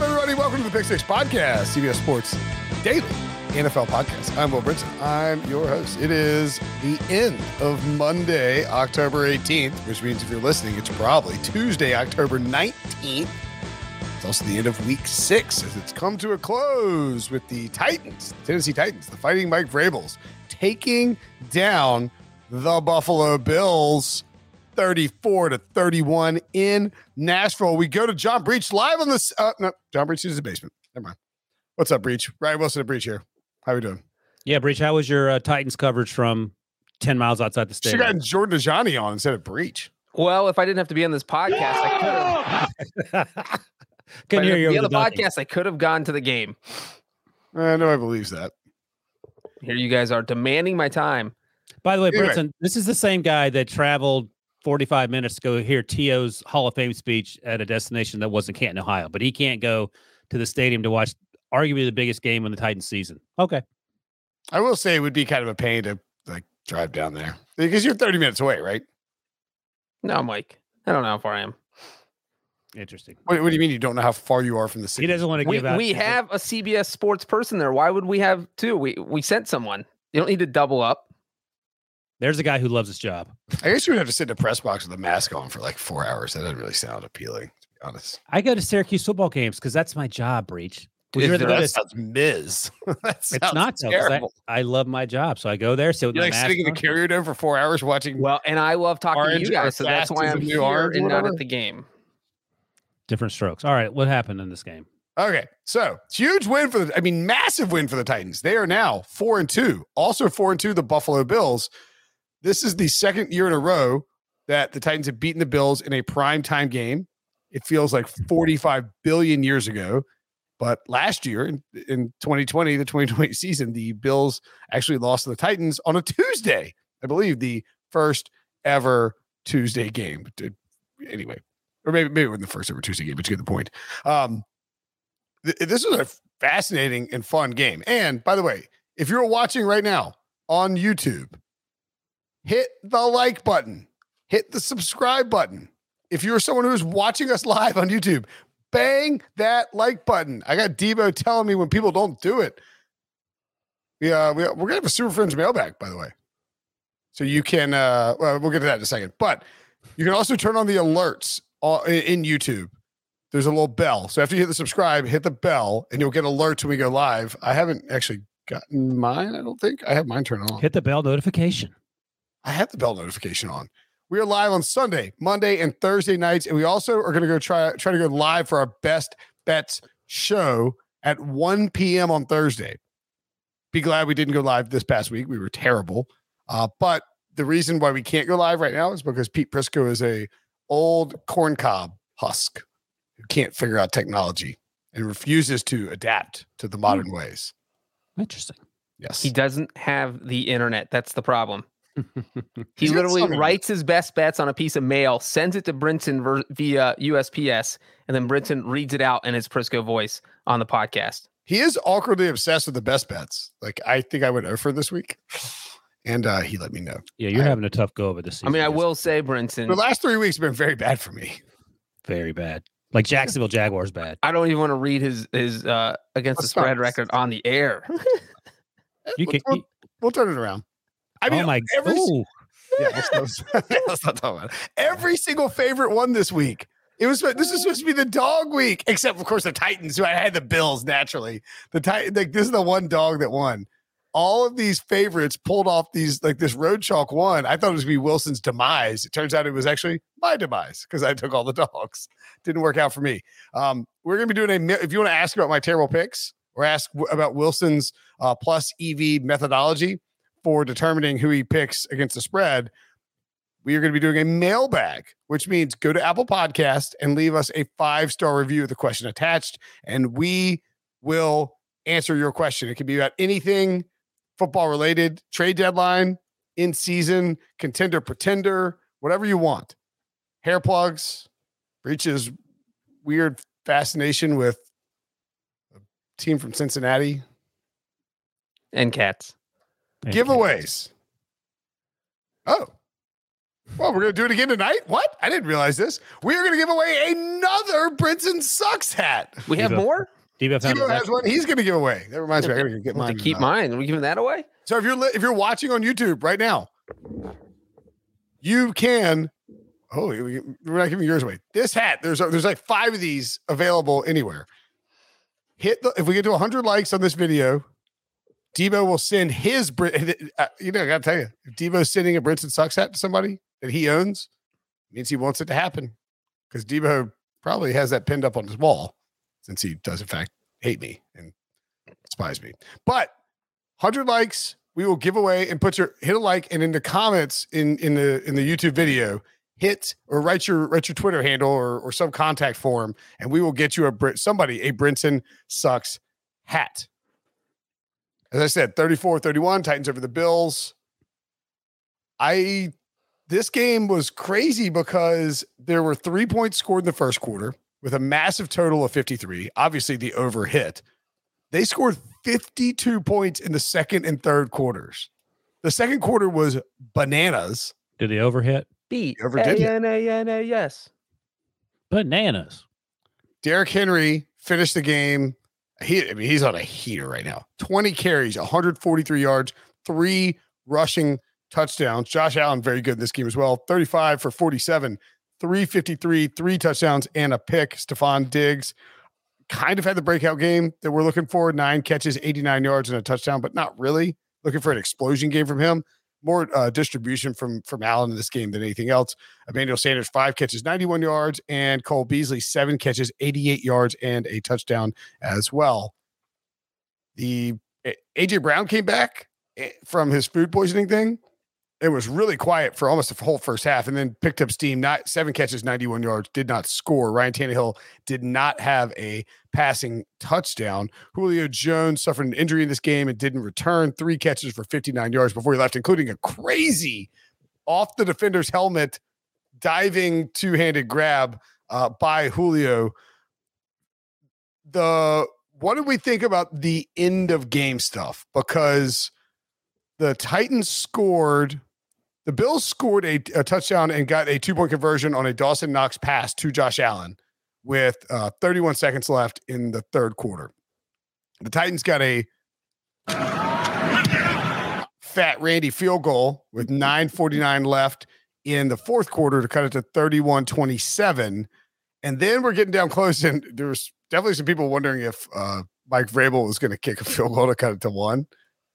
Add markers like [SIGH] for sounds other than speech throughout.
up, everybody? Welcome to the Pick Six Podcast, CBS Sports Daily NFL Podcast. I'm Will Brinson. I'm your host. It is the end of Monday, October 18th, which means if you're listening, it's probably Tuesday, October 19th. It's also the end of week six as it's come to a close with the Titans, the Tennessee Titans, the fighting Mike Vrabels, taking down the Buffalo Bills. 34 to 31 in Nashville. We go to John Breech live on this. Uh, no, John Breech is the basement. Never mind. What's up, Breech? Ryan Wilson at Breech here. How are we doing? Yeah, Breech, how was your uh, Titans coverage from 10 miles outside the stadium? She stadium? got Jordan Dajani on instead of Breech. Well, if I didn't have to be on this podcast, I could have. [LAUGHS] Couldn't hear you the the podcast. I could have gone to the game. I know I believe that. Here you guys are demanding my time. By the way, Anyway. Brinson, this is the same guy that traveled 45 minutes to go hear T.O.'s Hall of Fame speech at a destination that wasn't Canton, Ohio, but he can't go to the stadium to watch arguably the biggest game in the Titans season. Okay. I will say it would be kind of a pain to like drive down there because you're 30 minutes away, right? No, Mike. I don't know how far I am. Interesting. What, what do you mean you don't know how far you are from the city? He doesn't want to We, give out. we have a CBS sports person there. Why would we have two? We we sent someone. You don't need to double up. There's a guy who loves his job. I guess you would have to sit in a press box with a mask on for like four hours. That doesn't really sound appealing, to be honest. I go to Syracuse football games because that's my job, Breech. Would Is you rather go to- That sounds Miz. [LAUGHS] that It's sounds not though, 'cause I, terrible. I love my job, so I go there. Sit with You're like mask sitting in the carrier dome for four hours watching. Well, and I love talking Orange to you guys, so that's why I'm here orange or and not at the game. Different strokes. All right, what happened in this game? Okay, so huge win for the. I mean, massive win for the Titans. They are now four and two. Also four and two. The Buffalo Bills. This is the second year in a row that the Titans have beaten the Bills in a prime time game. It feels like 45 billion years ago. But last year in, in 2020, the 2020 [LAUGHS] season, the Bills actually lost to the Titans on a Tuesday. I believe the first ever Tuesday game. Anyway, or maybe maybe it wasn't the first ever Tuesday game, but you get the point. Um, th- this was a fascinating and fun game. And by the way, if you're watching right now on YouTube, hit the like button, hit the subscribe button. If you're someone who's watching us live on YouTube, bang that like button. I got Debo telling me when people don't do it. We, uh, we, we're gonna have a Super Friends mailbag, by the way. So you can, uh, well, we'll get to that in a second. But you can also turn on the alerts in YouTube there's a little bell. So after you hit the subscribe, hit the bell, and you'll get alerts when we go live. I haven't actually gotten mine. I don't think I have mine turned on. Hit the bell notification. I have the bell notification on. We are live on Sunday, Monday, and Thursday nights, and we also are going to go try try to go live for our best bets show at 1 p.m. on Thursday. Be glad we didn't go live this past week. We were terrible, uh, but the reason why we can't go live right now is because Pete Prisco is a old corncob husk who can't figure out technology and refuses to adapt to the modern ways. Interesting. Yes, He doesn't have the internet. That's the problem. [LAUGHS] He literally writes his best bets on a piece of mail, sends it to Brinson ver- via USPS, and then Brinson reads it out in his Prisco voice on the podcast. He is awkwardly obsessed with the best bets. Like I think I went over this week, and uh, he let me know. Yeah, you're I- having a tough go of it this season. I mean, I will say, Brinson, The last three weeks have been very bad for me. very bad. Like Jacksonville Jaguars bad. I don't even want to read his his uh, against the Let's not- spread record on the air. [LAUGHS] You we'll, can. we'll, we'll turn it around. I mean, oh my! every Ooh, [LAUGHS] yeah, let's, let's- let's not [LAUGHS] talk about it. Every single favorite one this week. It was this is supposed to be the dog week, except of course the Titans, who I had the Bills naturally. The Titan, like this is the one dog that won. All of these favorites pulled off these like this road chalk one. I thought it was gonna be Wilson's demise. It turns out it was actually my demise because I took all the [LAUGHS] dogs. Didn't work out for me. Um, we're gonna be doing a. If you want to ask about my terrible picks or ask w- about Wilson's uh, plus EV methodology, for determining who he picks against the spread, we are going to be doing a mailbag, which means go to Apple Podcast and leave us a five star review with the question attached, and we will answer your question. It can be about anything football related, trade deadline, in season, contender, pretender, whatever you want. Hair plugs, Breech's weird fascination with a team from Cincinnati, and cats. And giveaways. Oh. Well, we're going to do it again tonight. What? I didn't realize this. We are going to give away another Brinson Sucks hat. We have Devo. more. Devo found Timo has one. He's going to give away. That reminds me. I got to get We'll have mine. to keep mine. Are we giving that away? So if you're li- if you're watching on YouTube right now, you can. Oh, we- we're not giving yours away. This hat, there's there's like five of these available anywhere. Hit the if we get to 100 likes on this video, Debo will send his. [LAUGHS] Uh, You know, I gotta tell you, if Debo's sending a Brinson sucks hat to somebody that he owns, means he wants it to happen because Debo probably has that pinned up on his wall since he does in fact hate me and despise me. But 100 likes, we will give away and put your hit a like and in the comments in in the in the YouTube video, hit or write your write your Twitter handle or or some contact form, and we will get you a somebody a Brinson sucks hat. As I said, 34-31, Titans over the Bills. I this game was crazy because there were three points scored in the first quarter with a massive total of 53. Obviously, the over hit. They scored 52 points in the second and third quarters. The second quarter was bananas. Did the overhit? B You ever did it? A N A N A yes. Bananas. Derrick Henry finished the game. He, I mean, he's on a heater right now. 20 carries, 143 yards, three rushing touchdowns. Josh Allen, very good in this game as well. 35 for 47, 353, three touchdowns, and a pick. Stefon Diggs kind of had the breakout game that we're looking for. Nine catches, 89 yards, and a touchdown, but not really looking for an explosion game from him. More uh, distribution from from Allen in this game than anything else. Emmanuel Sanders, five catches, 91 yards, and Cole Beasley, seven catches, 88 yards, and a touchdown as well. The AJ Brown came back eh, from his food poisoning thing. It was really quiet for almost the whole first half, and then picked up steam. Not seven catches, 91 yards, did not score. Ryan Tannehill did not have a passing touchdown. Julio Jones suffered an injury in this game and didn't return. Three catches for 59 yards before he left, including a crazy off the defender's helmet diving two-handed grab uh, by Julio. The what did we think about the end of game stuff? Because the Titans scored, the Bills scored a, a touchdown and got a two-point conversion on a Dawson Knox pass to Josh Allen with uh, 31 seconds left in the third quarter. The Titans got a fat Randy field goal with 9:49 left in the fourth quarter to cut it to 31-27. And then we're getting down close, and there's definitely some people wondering if uh, Mike Vrabel was going to kick a field goal to cut it to one.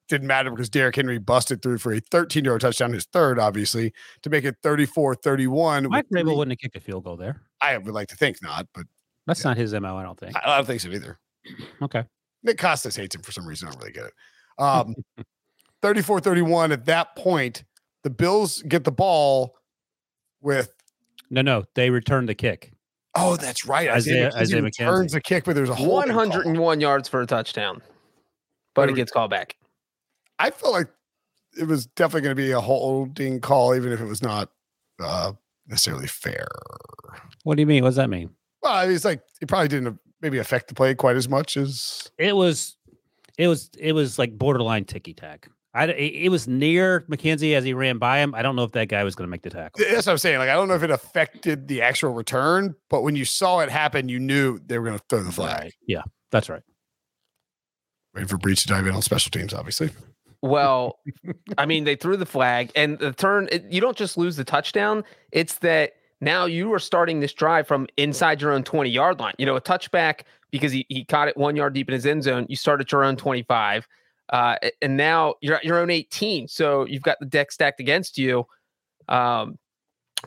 Didn't matter because Derrick Henry busted through for a 13 yard touchdown, his third, obviously, to make it 34 31. Mike Vrabel wouldn't have kicked a field goal there. I would like to think not, but That's not his MO, I don't think. I I don't think so either. Okay. Nick Kostos hates him for some reason. I don't really get it. Um, [LAUGHS] 34 31. At that point, the Bills get the ball with, No, no, they returned the kick. oh, that's right. Isaiah- Isaiah, Isaiah Isaiah turns the kick, but there's a whole 101 yards for a touchdown, but it gets called back. I felt like it was definitely going to be a holding call, even if it was not uh, necessarily fair. What do you mean? What does that mean? Well, I mean, it's like it probably didn't maybe affect the play quite as much as It was, it was, it was like borderline ticky tack. I, it it was near McKenzie as he ran by him. I don't know if that guy was going to make the tackle. that's what I'm saying. Like, I don't know if it affected the actual return, but when you saw it happen, you knew they were going to throw the flag. Yeah, that's right. Waiting for Breech to dive in on special teams, obviously. Well, I mean, they threw the flag and the turn. It, you don't just lose the touchdown. It's that now you are starting this drive from inside your own 20 yard line. You know, a touchback because he, he caught it one yard deep in his end zone. You start at your own 25. Uh, and now you're at your own 18. So you've got the deck stacked against you. Um,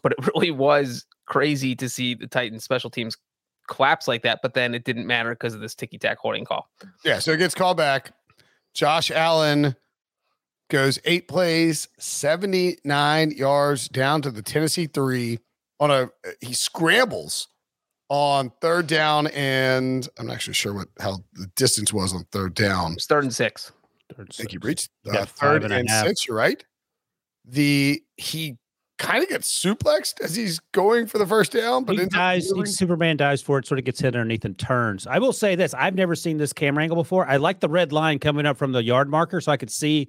but it [LAUGHS] really was crazy to see the Titans special teams collapse like that. But then it didn't matter because of this ticky tack holding call. Yeah, so it gets called back. Josh Allen goes eight plays, 79 yards down to the Tennessee three on a he scrambles on third down and I'm not actually sure what how the distance was on third down. It's third and six. Third Thank you, Breech. Uh, third and, and six, you're right. The he kind of gets suplexed as he's going for the first down, but he dives. He, Superman dives for it, sort of gets hit underneath and turns. I will say this: I've never seen this camera angle before. I like the red line coming up from the yard marker, so I could see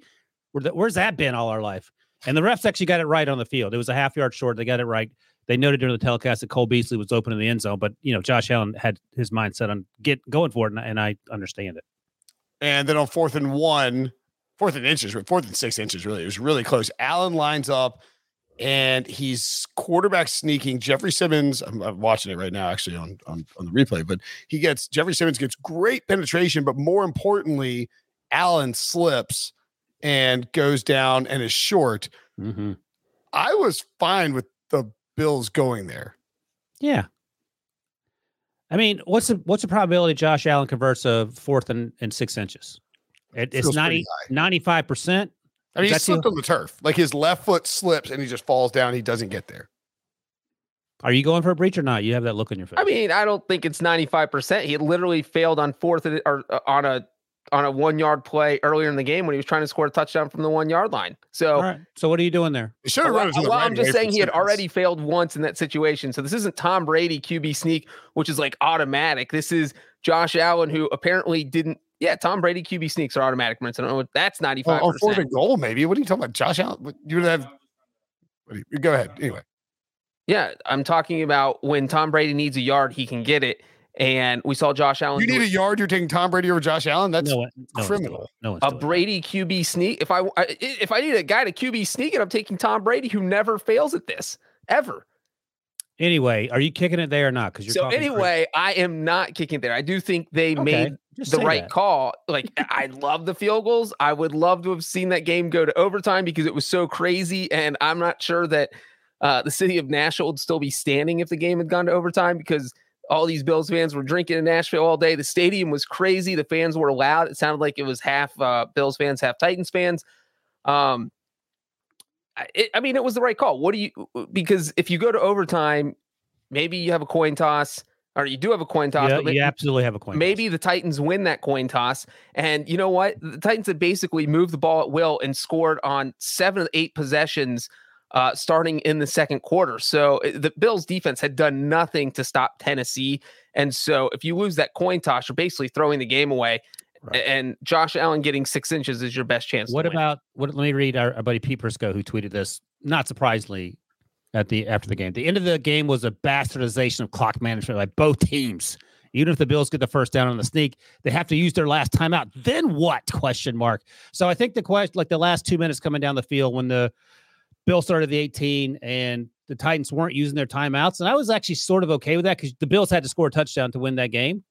where the, where's that been all our life. And the refs actually got it right on the field. It was a half yard short. They got it right. They noted during the telecast that Cole Beasley was open in the end zone, but you know Josh Allen had his mindset on get going for it, and, I understand it. And then on fourth and one, fourth and inches, fourth and six inches, really, it was really close. Allen lines up and he's quarterback sneaking. Jeffrey Simmons, I'm, I'm, watching it right now, actually on, on on the replay, but he gets Jeffrey Simmons gets great penetration, but more importantly, Allen slips and goes down and is short. Mm-hmm. I was fine with the Bills going there. Yeah. I mean, what's the what's the probability Josh Allen converts a fourth and, and six inches? It, it's 90, 95%. I mean, he slipped on the turf. Like his left foot slips and he just falls down. He doesn't get there. Are you going for a breach or not? You have that look on your face. I mean, I don't think it's 95%. He literally failed on fourth or uh, on a on a one yard play earlier in the game when he was trying to score a touchdown from the one yard line. So, so what are you doing there? should have run well, well I'm just saying he had already failed once in that situation. So this isn't Tom Brady QB sneak, which is like automatic. This is Josh Allen, who apparently didn't yeah, Tom Brady QB sneaks are automatic. Brinson. Oh, that's ninety oh, five. Oh, on for and goal, maybe. What are you talking about, Josh Allen? You would have. You, go ahead. Anyway. Yeah, I'm talking about when Tom Brady needs a yard, he can get it. And we saw Josh Allen. You need a yard. You're taking Tom Brady over Josh Allen. That's no, no criminal. No, a Brady QB sneak. If I if I need a guy to QB sneak it, I'm taking Tom Brady, who never fails at this ever. Anyway, are you kicking it there or not? Because you're so anyway, I am not kicking there. I do think they okay. made the right that. call. Like [LAUGHS] I love the field goals. I would love to have seen that game go to overtime because it was so crazy, and I'm not sure that uh, the city of Nashville would still be standing if the game had gone to overtime because all these Bills fans were drinking in Nashville all day. The stadium was crazy. The fans were loud. It sounded like it was half uh, Bills fans, half Titans fans. Um, it, I mean, it was the right call. What do you? Because if you go to overtime, maybe you have a coin toss, or you do have a coin toss. Yeah, but you absolutely have a coin. Maybe toss. the Titans win that coin toss, and you know what? The Titans had basically moved the ball at will and scored on seven of eight possessions. Uh, starting in the second quarter. So eh, the Bills defense had done nothing to stop Tennessee. And so if you lose that coin toss, you're basically throwing the game away. Right. And Josh Allen getting six inches is your best chance. What about what? Let me read our, our buddy Pete Prisco who tweeted this. Not surprisingly, at the after the game, the end of the game was a bastardization of clock management by both teams. Even if the Bills get the first down on the sneak, they have to use their last timeout. Then what? Question mark. So I think the question, like the last two minutes coming down the field when the Bill started the 18 and the Titans weren't using their timeouts, and I was actually sort of okay with that because the Bills had to score a touchdown to win that game,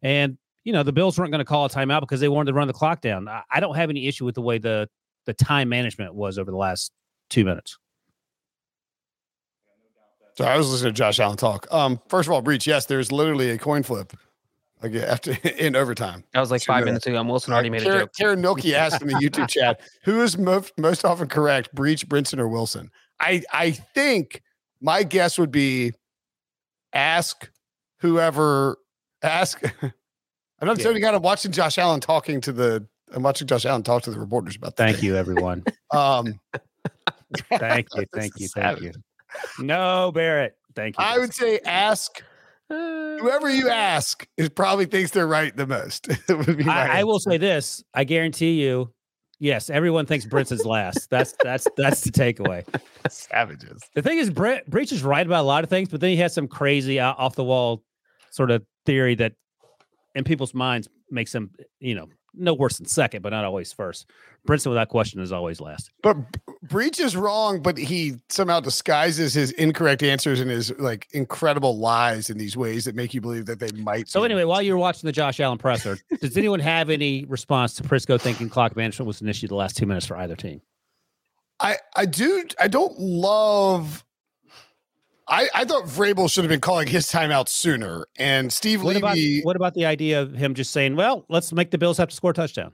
and you know, the Bills weren't going to call a timeout because they wanted to run the clock down. I, I don't have any issue with the way the the time management was over the last two minutes. So I was listening to Josh Allen talk. Um, first of all, Breech. Yes, there's literally a coin flip. Like after [LAUGHS] in overtime. I was like five minutes ago. Wilson already made Karen, a joke. Karen Milky [LAUGHS] asked in the YouTube chat, "Who is most most often correct, Breech, Brinson, or Wilson?" I I think my guess would be ask whoever ask [LAUGHS] I'm not yeah. telling you, I'm watching Josh Allen talking to the. I'm watching Josh Allen talk to the reporters about. Thank game. you, everyone. um, thank you, thank you, thank you. No, Barrett. Thank you. I would say ask whoever you ask is probably thinks they're right the most. [LAUGHS] I, I, will say this: I guarantee you, yes, everyone thinks Brits is last. That's that's that's the takeaway. [LAUGHS] Savages. The thing is, Brent Breech is right about a lot of things, but then he has some crazy uh, off the wall sort of theory that in people's minds makes them, you know, no worse than second, but not always first. Brinson, without question, is always last. But Breech is wrong, but he somehow disguises his incorrect answers and his like incredible lies in these ways that make you believe that they might. So anyway, while you're watching the Josh Allen presser, [LAUGHS] does anyone have any response to Prisco thinking clock management was an issue the last two minutes for either team? I I do I don't love I, I thought Vrabel should have been calling his timeout sooner. And Steve what Levy. About, what about the idea of him just saying, well, let's make the Bills have to score a touchdown?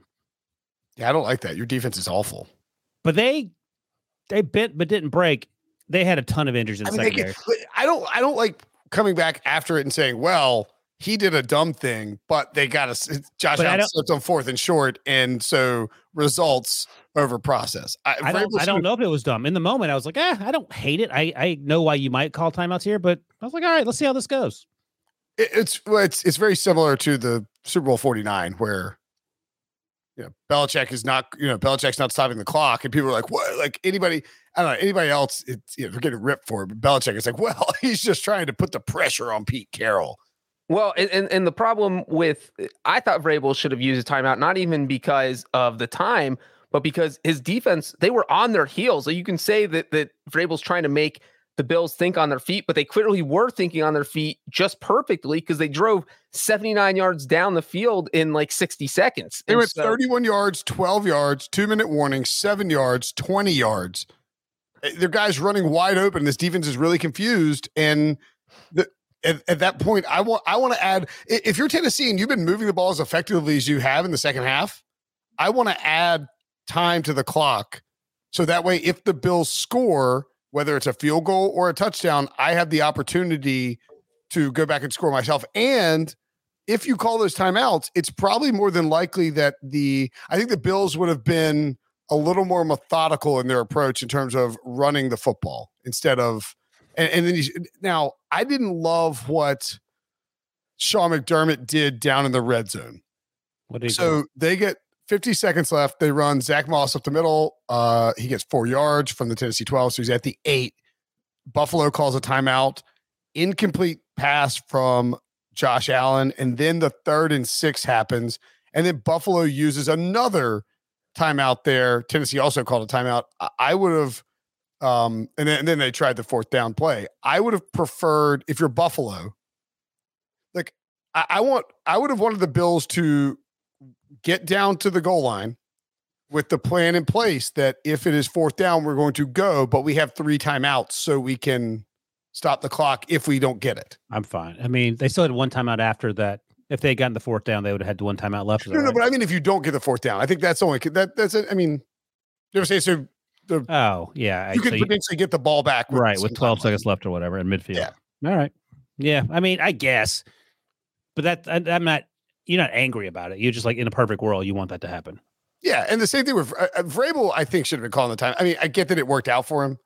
Yeah, I don't like that. Your defense is awful. but they they bit but didn't break. They had a ton of injuries in I the mean, secondary. I don't I don't like coming back after it and saying, well, he did a dumb thing, but they got us. Josh But I Allen slipped on fourth and short, and so results over process. I don't, I don't know if it was dumb. In the moment, I was like, eh, I don't hate it. I, I know why you might call timeouts here, but I was like, all right, let's see how this goes. it- it's it's it's very similar to the Super Bowl 49 where you know Belichick is not you know Belichick's not stopping the clock and people are like what like anybody I don't know anybody else it's you know they're getting ripped for it but Belichick is like [LAUGHS] well he's just trying to put the pressure on Pete Carroll Well, and, and the problem with I thought Vrabel should have used a timeout, not even because of the time, but because his defense they were on their heels. So you can say that that Vrabel's trying to make the Bills think on their feet, but they clearly were thinking on their feet just perfectly because they drove 79 yards down the field in like 60 seconds. they went so- 31 yards 12 yards 2 minute warning 7 yards 20 yards Eh, their guys running wide open this defense is really confused and the at, at that point, I want I want to add if you're Tennessee and you've been moving the ball as effectively as you have in the second half, I want to add time to the clock so that way if the Bills score, whether it's a field goal or a touchdown, I have the opportunity to go back and score myself. And if you call those timeouts, it's probably more than likely that the I think the Bills would have been a little more methodical in their approach in terms of running the football instead of and, and then you, now I didn't love what Sean McDermott did down in the red zone. What do you So they get 50 seconds left. They run Zach Moss up the middle. Uh, he gets four yards from the Tennessee 12. So he's at the eight. Buffalo calls a timeout. Incomplete pass from Josh Allen. And then the third and six happens. And then Buffalo uses another timeout there. Tennessee also called a timeout. I would have, um, and then, and then they tried the fourth down play. I would have preferred, if you're Buffalo, like I, I want, I would have wanted the Bills to get down to the goal line with the plan in place that if it is fourth down, we're going to go, but we have three timeouts so we can stop the clock if we don't get it. I'm fine. I mean, they still had one timeout after that. If they had gotten the fourth down, they would have had one timeout left. No, no, right? but I mean, if you don't get the fourth down, I think that's only that that's it. I mean, you ever say so? Oh, yeah. You so can potentially get the ball back, right with 12 seconds left or whatever in midfield. Yeah. All right. Yeah. I mean, I guess, but that I, I'm not. You're not angry about it. You're just like in a perfect world, you want that to happen. Yeah, and the same thing with uh, uh, Vrabel. I think should have been calling the time. I mean, I get that it worked out for him,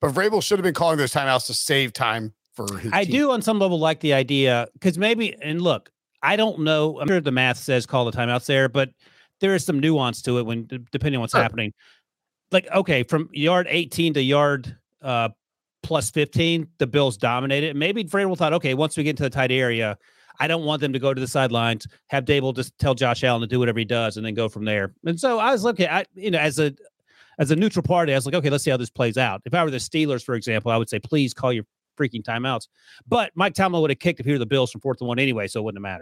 but Vrabel should have been calling those timeouts to save time for his. I team. do on some level like the idea because maybe and look, I don't know. I'm sure the math says call the timeouts there, but there is some nuance to it when depending on what's Sure. happening. Like okay, from yard 18 to yard uh plus 15, the Bills dominated. Maybe Vrabel thought, okay, once we get into the tight area, I don't want them to go to the sidelines, have Daboll just tell Josh Allen to do whatever he does, and then go from there. And so I was looking, I you know, as a as a neutral party, I was like, okay, let's see how this plays out. If I were the Steelers, for example, I would say, please call your freaking timeouts. But Mike Tomlin would have kicked if he were the Bills from fourth and one anyway, so it wouldn't have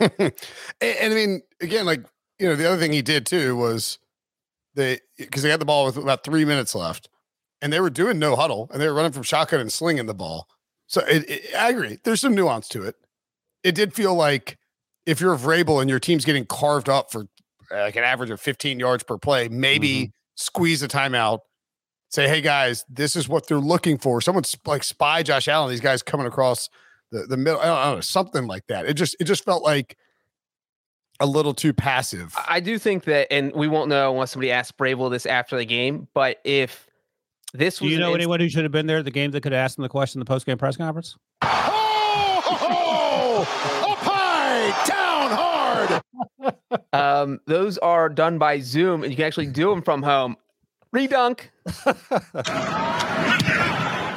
mattered. [LAUGHS] and, and I mean, again, like you know, the other thing he did too was they because they had the ball with about three minutes left, and they were doing no huddle, and they were running from shotgun and slinging the ball. So it, it, I agree. There's some nuance to it. It did feel like if you're Vrabel and your team's getting carved up for like an average of 15 yards per play, maybe mm-hmm. squeeze a timeout. Say, hey guys, this is what they're looking for. Someone's like spy Josh Allen. These guys coming across the, the middle. I don't, I don't know, something like that. It just it just felt like a little too passive. I do think that, and we won't know unless somebody asks Vrabel this after the game. But if this Do was you an know inst- anyone who should have been there at the game that could have asked him the question in the post game press conference? Oh, up high, down hard. [LAUGHS] um, those are done by Zoom, and you can actually do them from home. Redunk. [LAUGHS]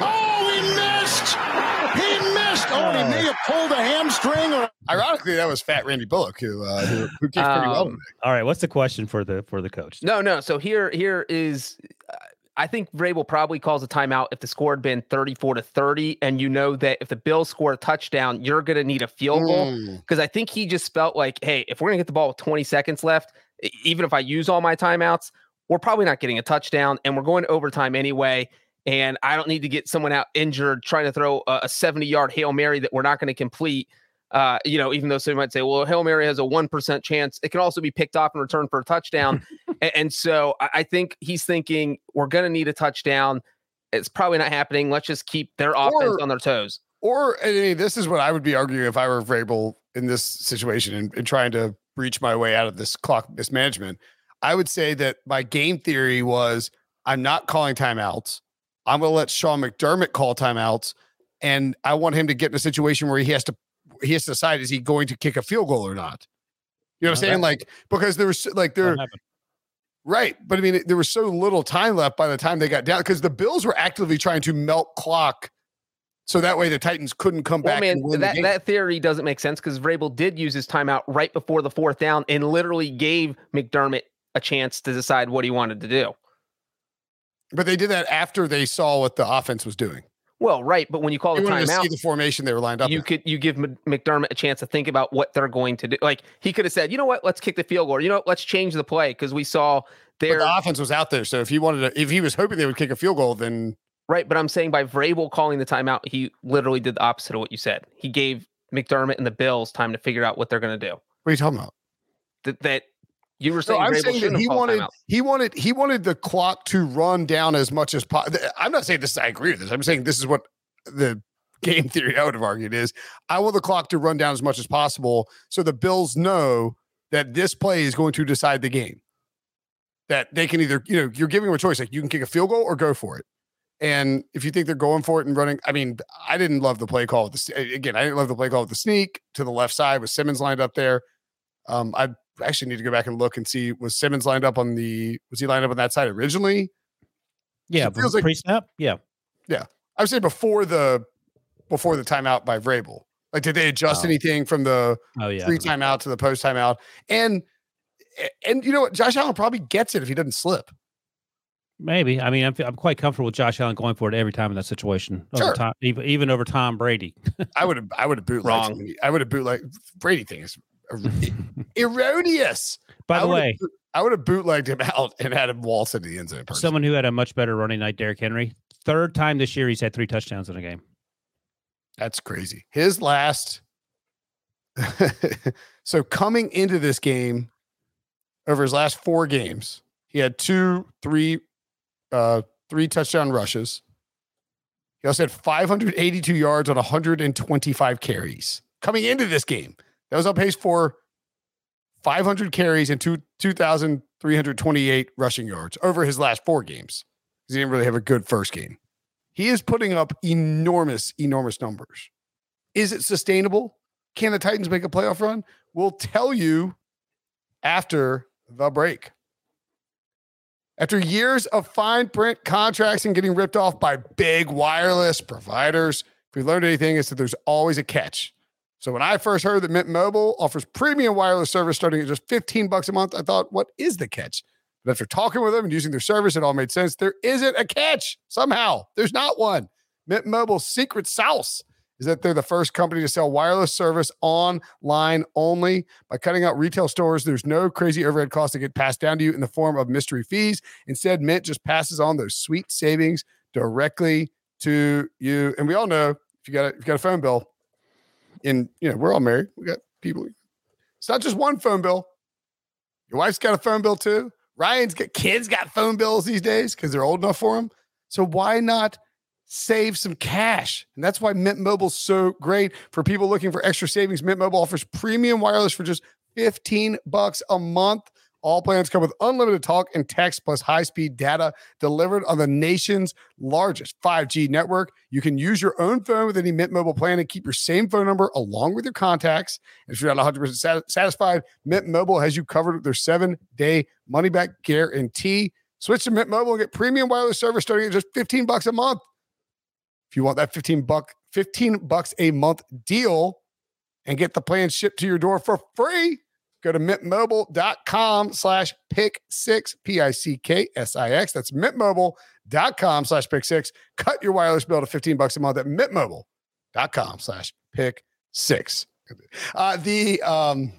Oh, he missed. He missed. Oh, he may have pulled a hamstring or Ironically, that was Fat Randy Bullock who uh, who, who kicked pretty well. Um, today. All right, what's the question for the for the coach? No, no. So here, here is. Uh, I think Vrabel probably calls a timeout if the score had been 34 to 30, and you know that if the Bills score a touchdown, you're going to need a field goal. Mm. Because I think he just felt like, hey, if we're going to get the ball with 20 seconds left, even if I use all my timeouts, we're probably not getting a touchdown, and we're going to overtime anyway. And I don't need to get someone out injured trying to throw a, a 70 yard Hail Mary that we're not going to complete. Uh, you know, even though somebody might say, well, Hail Mary has a 1% chance, it can also be picked off and returned for a touchdown. [LAUGHS] and, and so I, I think he's thinking we're going to need a touchdown. It's probably not happening. Let's just keep their offense Or- on their toes. Or I mean, this is what I would be arguing if I were Vrabel in this situation and, and trying to breach my way out of this clock mismanagement. I would say that my game theory was I'm not calling timeouts. I'm going to let Sean McDermott call timeouts, and I want him to get in a situation where he has to he has to decide is he going to kick a field goal or not. You know what I'm saying? Like because there was like there Right. But I mean, there was so little time left by the time they got down because the Bills were actively trying to melt clock so that way the Titans couldn't come Well, back man, and win the that, that theory doesn't make sense because Vrabel did use his timeout right before the fourth down and literally gave McDermott a chance to decide what he wanted to do. but they did that after they saw what the offense was doing. Well, right, but when you call They the to see the formation they were lined up you in. could you give McDermott a chance to think about what they're going to do. Like he could have said, you know what, let's kick the field goal. Or, you know, what, let's change the play because we saw their the offense was out there. So if he wanted to, if he was hoping they would kick a field goal, then right. But I'm saying by Vrabel calling the timeout, he literally did the opposite of what you said. He gave McDermott and the Bills time to figure out what they're going to do. what are you talking about? That that you were saying I'm Vrabel saying that he wanted timeout. he wanted he wanted the clock to run down as much as possible. I'm not saying this. I agree with this. I'm saying this is what the game theory I would have argued is. I want the clock to run down as much as possible, so the Bills know that this play is going to decide the game. That they can either you know you're giving them a choice like you can kick a field goal or go for it. And if you think they're going for it and running, I mean, I didn't love the play call with the again. I didn't love the play call with the sneak to the left side with Simmons lined up there. Um, I actually need to go back and look and see was Simmons lined up on the was he lined up on that side originally? Yeah, It feels like- pre-snap. Yeah, yeah. I would say before the before the timeout by Vrabel. Like, did they adjust Oh. anything from the oh yeah. pre timeout to the post timeout? And and you know what? Josh Allen probably gets it if he doesn't slip. Maybe. I mean, I'm, I'm quite comfortable with Josh Allen going for it every time in that situation. Over Sure. Tom, even, even over Tom Brady. I would have I would have bootlegged. Wrong. I would have bootlegged Brady thing is [LAUGHS] erroneous. By the would've way, I would have bootlegged him out and had him waltz into the end zone. personally. someone who had a much better running night, Derrick Henry. Third time this year he's had three touchdowns in a game. That's crazy. His last. [LAUGHS] so coming into this game, over his last four games, he had two, three, uh, three touchdown rushes. He also had 582 yards on 125 carries. Coming into this game, that was on pace for 500 carries and two 2,328 rushing yards over his last four games. He didn't really have a good first game. He is putting up enormous, enormous numbers. Is it sustainable? Can the Titans make a playoff run? We'll tell you after the break. After years of fine print contracts and getting ripped off by big wireless providers, if we learned anything, it's that there's always a catch. So when I first heard that Mint Mobile offers premium wireless service starting at just 15 bucks a month, I thought, what is the catch? But after talking with them and using their service, it all made sense. There isn't a catch somehow. There's not one. Mint Mobile's secret sauce is that they're the first company to sell wireless service online only. By cutting out retail stores, there's no crazy overhead costs that get passed down to you in the form of mystery fees. Instead, Mint just passes on those sweet savings directly to you. And we all know if you got a, if you got a phone bill, and you know we're all married, we got people. It's not just one phone bill. Your wife's got a phone bill too. Ryan's got kids got phone bills these days because they're old enough for them. So why not save some cash? And that's why Mint Mobile's so great for people looking for extra savings. Mint Mobile offers premium wireless for just 15 bucks a month. All plans come with unlimited talk and text plus high-speed data delivered on the nation's largest 5G network. You can use your own phone with any Mint Mobile plan and keep your same phone number along with your contacts. And if you're not 100% sat- satisfied, Mint Mobile has you covered with their seven-day money-back guarantee. Switch to Mint Mobile and get premium wireless service starting at just 15 bucks a month. If you want that 15 buck 15 bucks a month deal and get the plan shipped to your door for free, go to mintmobile.com slash pick six, P-I-C-K-S-I-X. That's mintmobile.com slash pick six. Cut your wireless bill to 15 bucks a month at mintmobile.com slash pick six. Uh, the, um,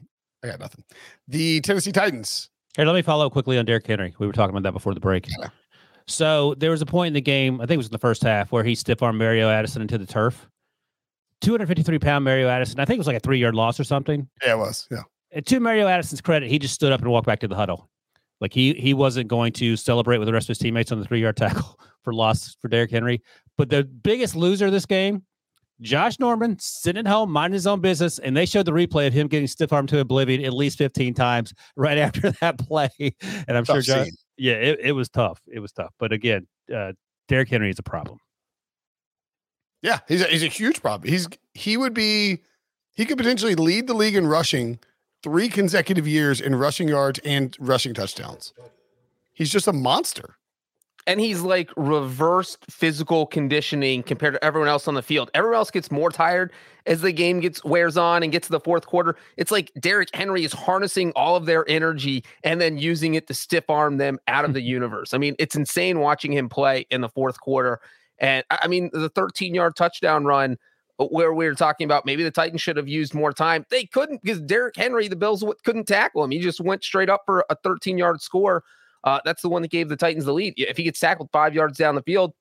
I got nothing. The Tennessee Titans. Here, let me follow up quickly on Derrick Henry. We were talking about that before the break. Yeah. So there was a point in the game, I think it was in the first half, where he stiff armed Mario Addison into the turf. 253 pound Mario Addison. I think it was like a three yard loss or something. Yeah, it was. Yeah. And to Mario Addison's credit, he just stood up and walked back to the huddle. Like he he wasn't going to celebrate with the rest of his teammates on the three yard [LAUGHS] tackle for loss for Derrick Henry. But the biggest loser of this game, Josh Norman sitting at home, minding his own business, and they showed the replay of him getting stiff armed to oblivion at least 15 times [LAUGHS] right after [LAUGHS] that play. And I'm Tough sure, Josh, scene. yeah, it, it was tough. It was tough. But again, uh, Derrick Henry is a problem. Yeah, he's a, he's a huge problem. He's he would be he could potentially lead the league in rushing three consecutive years in rushing yards and rushing touchdowns. He's just a monster. and he's like reversed physical conditioning compared to everyone else on the field. Everyone else gets more tired as the game gets wears on and gets to the fourth quarter. It's like Derrick Henry is harnessing all of their energy and then using it to stiff arm them out of the [LAUGHS] universe. I mean, it's insane watching him play in the fourth quarter. And I mean, the 13 yard touchdown run where we were talking about maybe the Titans should have used more time. They couldn't because Derrick Henry, the Bills couldn't tackle him. He just went straight up for a 13 yard score. Uh, that's the one that gave the Titans the lead. If he gets tackled five yards down the field,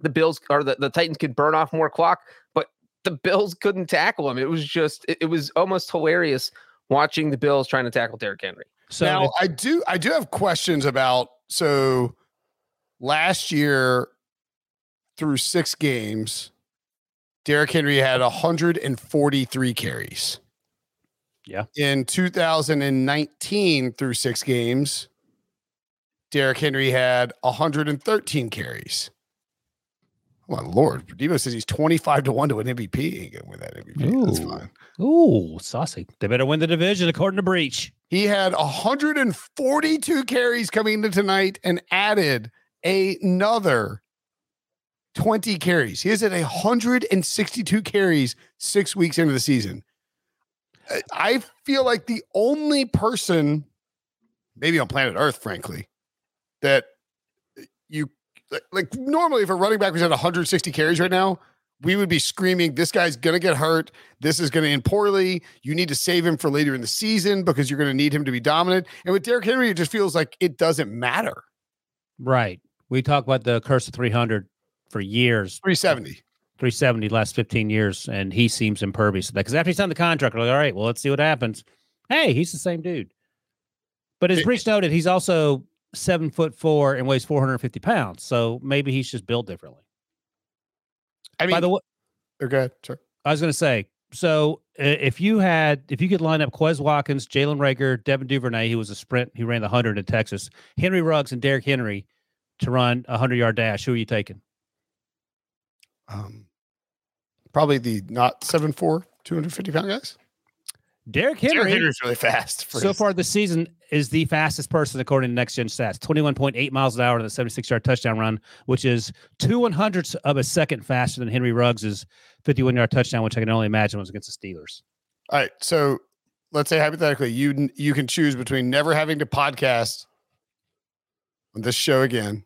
the Bills or the, the Titans could burn off more clock, but the Bills couldn't tackle him. It was just, it, it was almost hilarious watching the Bills trying to tackle Derrick Henry. So now I do I do have questions about so last year through six games, Derrick Henry had 143 carries. Yeah. In 2019 through six games, Derrick Henry had 113 carries. Oh my lord. Debo says he's 25 to 1 to an MVP. He ain't gonna win that MVP. That's Ooh. fine. Ooh, saucy. They better win the division according to Breech. He had 142 carries coming into tonight and added another 20 carries. He is at 162 carries six weeks into the season. I- I feel like the only person, maybe on planet Earth, frankly, that you like- like normally if a running back was at 160 carries right now, we would be screaming, This guy's gonna get hurt. This is gonna end poorly. You need to save him for later in the season because you're gonna need him to be dominant. And with Derrick Henry, it just feels like it doesn't matter. Right. We talk about the curse of 300 for years, 370. 370 last 15 years, and he seems impervious to that. Because after he signed the contract, we're like, all right, well, let's see what happens. Hey, he's the same dude. But as Breech noted, he's also seven foot four and weighs 450 pounds. So maybe he's just built differently. I mean, By the way, okay, sorry. I was going to say, so uh, if you had, if you could line up Quez Watkins, Jalen Reagor, Devin Duvernay, who was a sprint, he ran the 100 in Texas, Henry Ruggs, and Derrick Henry to run a 100 yard dash, who are you taking? Um, probably the not 7'4, 250 pound guys. Derrick Derrick Henry, Henry's really fast. For so his- far this season, is the fastest person according to next gen stats 21.8 miles an hour in the 76 yard touchdown run, which is two one hundredths of a second faster than Henry Ruggs' 51 yard touchdown, which I can only imagine was against the Steelers. All right. So let's say hypothetically, you you can choose between never having to podcast on this show again,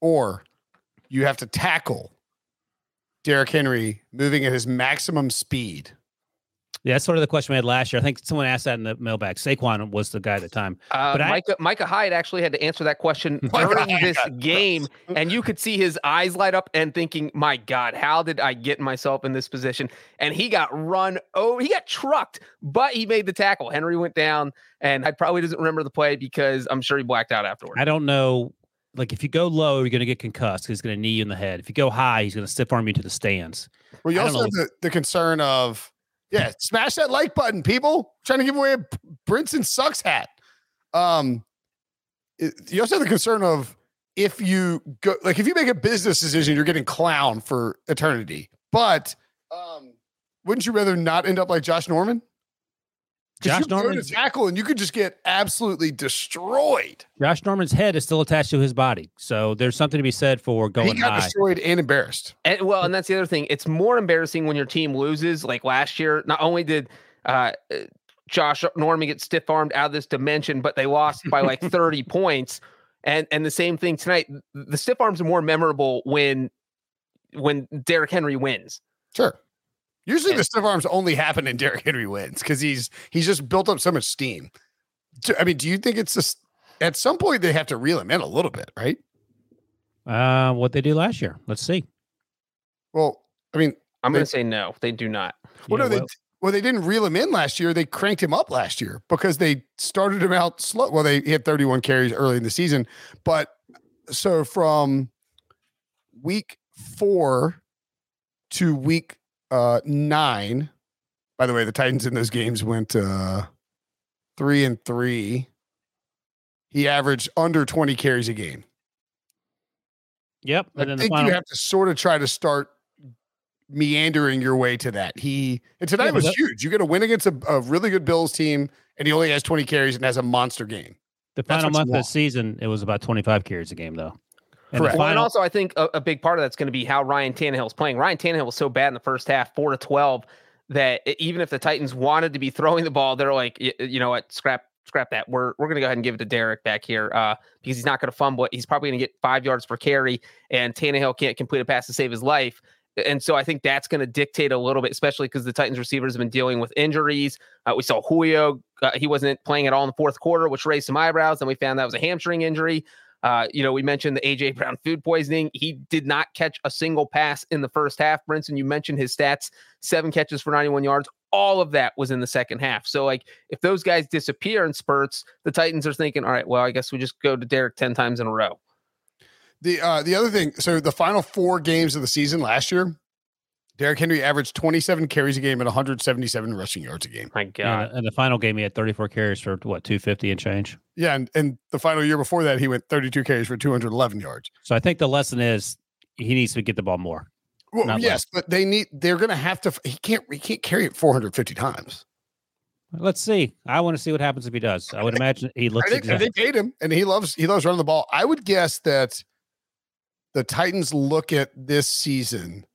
or you have to tackle Derrick Henry moving at his maximum speed. Yeah, that's sort of the question we had last year. I think someone asked that in the mailbag. Saquon was the guy at the time. Uh, But I- Micah, Micah Hyde actually had to answer that question [LAUGHS] during Hyde [LAUGHS] this got game, and you could see his eyes light up and thinking, "My God, how did I get myself in this position?" And he got run. Oh, he got trucked, but he made the tackle. Henry went down, and I probably doesn't remember the play because I'm sure he blacked out afterward. I don't know. Like if you go low, you're going to get concussed. He's going to knee you in the head. If you go high, he's going to stiff arm you to the stands. Well, you I also have the, the concern of, yeah, smash that like button, people. trying to give away a Brinson sucks hat. Um, it- you also have the concern of if you go, like, if you make a business decision, you're getting clown for eternity. But um, wouldn't you rather not end up like Josh Norman? Josh you go to tackle and you could just get absolutely destroyed. Josh Norman's head is still attached to his body, so there's something to be said for going. he going got high. destroyed and embarrassed. And well, and that's the other thing. It's more embarrassing when your team loses. Like last year, not only did uh, uh, Josh Norman get stiff armed out of this dimension, but they lost by like [LAUGHS] 30 points. And and the same thing tonight. The stiff arms are more memorable when when Derrick Henry wins. Sure. Usually And- the stiff arms only happen in Derrick Henry wins because he's he's just built up so much steam. Do- I mean, do you think it's just at some point they have to reel him in a little bit, right? Uh, what they do last year? Let's see. Well, I mean, I'm going to say no. They do not. well, Yeah, no, they, well, well, they didn't reel him in last year. They cranked him up last year because they started him out slow. Well, they had 31 carries early in the season, but so from week four to week uh, nine. By the way, the Titans in those games went uh, three and three. He averaged under 20 carries a game. Yep. I And then the think final, you have to sort of try to start meandering your way to that. He and tonight Yeah, was that- huge. You get a win against a, a really good Bills team, and he only has 20 carries and has a monster game. the that's final month of the season, it was about 25 carries a game, though. And the Correct. Well, and also I think a, a big part of that's going to be how Ryan Tannehill is playing. Ryan Tannehill was so bad in the first half, four to twelve, that even if the Titans wanted to be throwing the ball, they're like, you know what, scrap, scrap that. We're we're going to go ahead and give it to Derrick back here uh, because he's not going to fumble it. He's probably going to get five yards per carry, and Tannehill can't complete a pass to save his life. And so I think that's going to dictate a little bit, especially because the Titans receivers have been dealing with injuries. Uh, we saw Julio; uh, he wasn't playing at all in the fourth quarter, which raised some eyebrows. Then we found that was a hamstring injury. Uh, you know, we mentioned the AJ Brown food poisoning. He did not catch a single pass in the first half. Brinson, you mentioned his stats: seven catches for 91 yards. All of that was in the second half. So, like, if those guys disappear in spurts, the Titans are thinking, all right, well, I guess we just go to Derrick 10 times in a row. The uh, the other thing, so the final four games of the season last year, Derrick Henry averaged 27 carries a game and 177 rushing yards a game. My God. Yeah, and the final game, he had 34 carries for what 250 and change. Yeah, and, and the final year before that, he went 32 carries for 211 yards. So I think the lesson is he needs to get the ball more. Well, Not yes, but they need they're going to have to. He can't he can't carry it 450 times. Let's see. I want to see what happens if he does. I would imagine he I looks think exactly. they paid him, and he loves he loves running the ball. I would guess that the Titans look at this season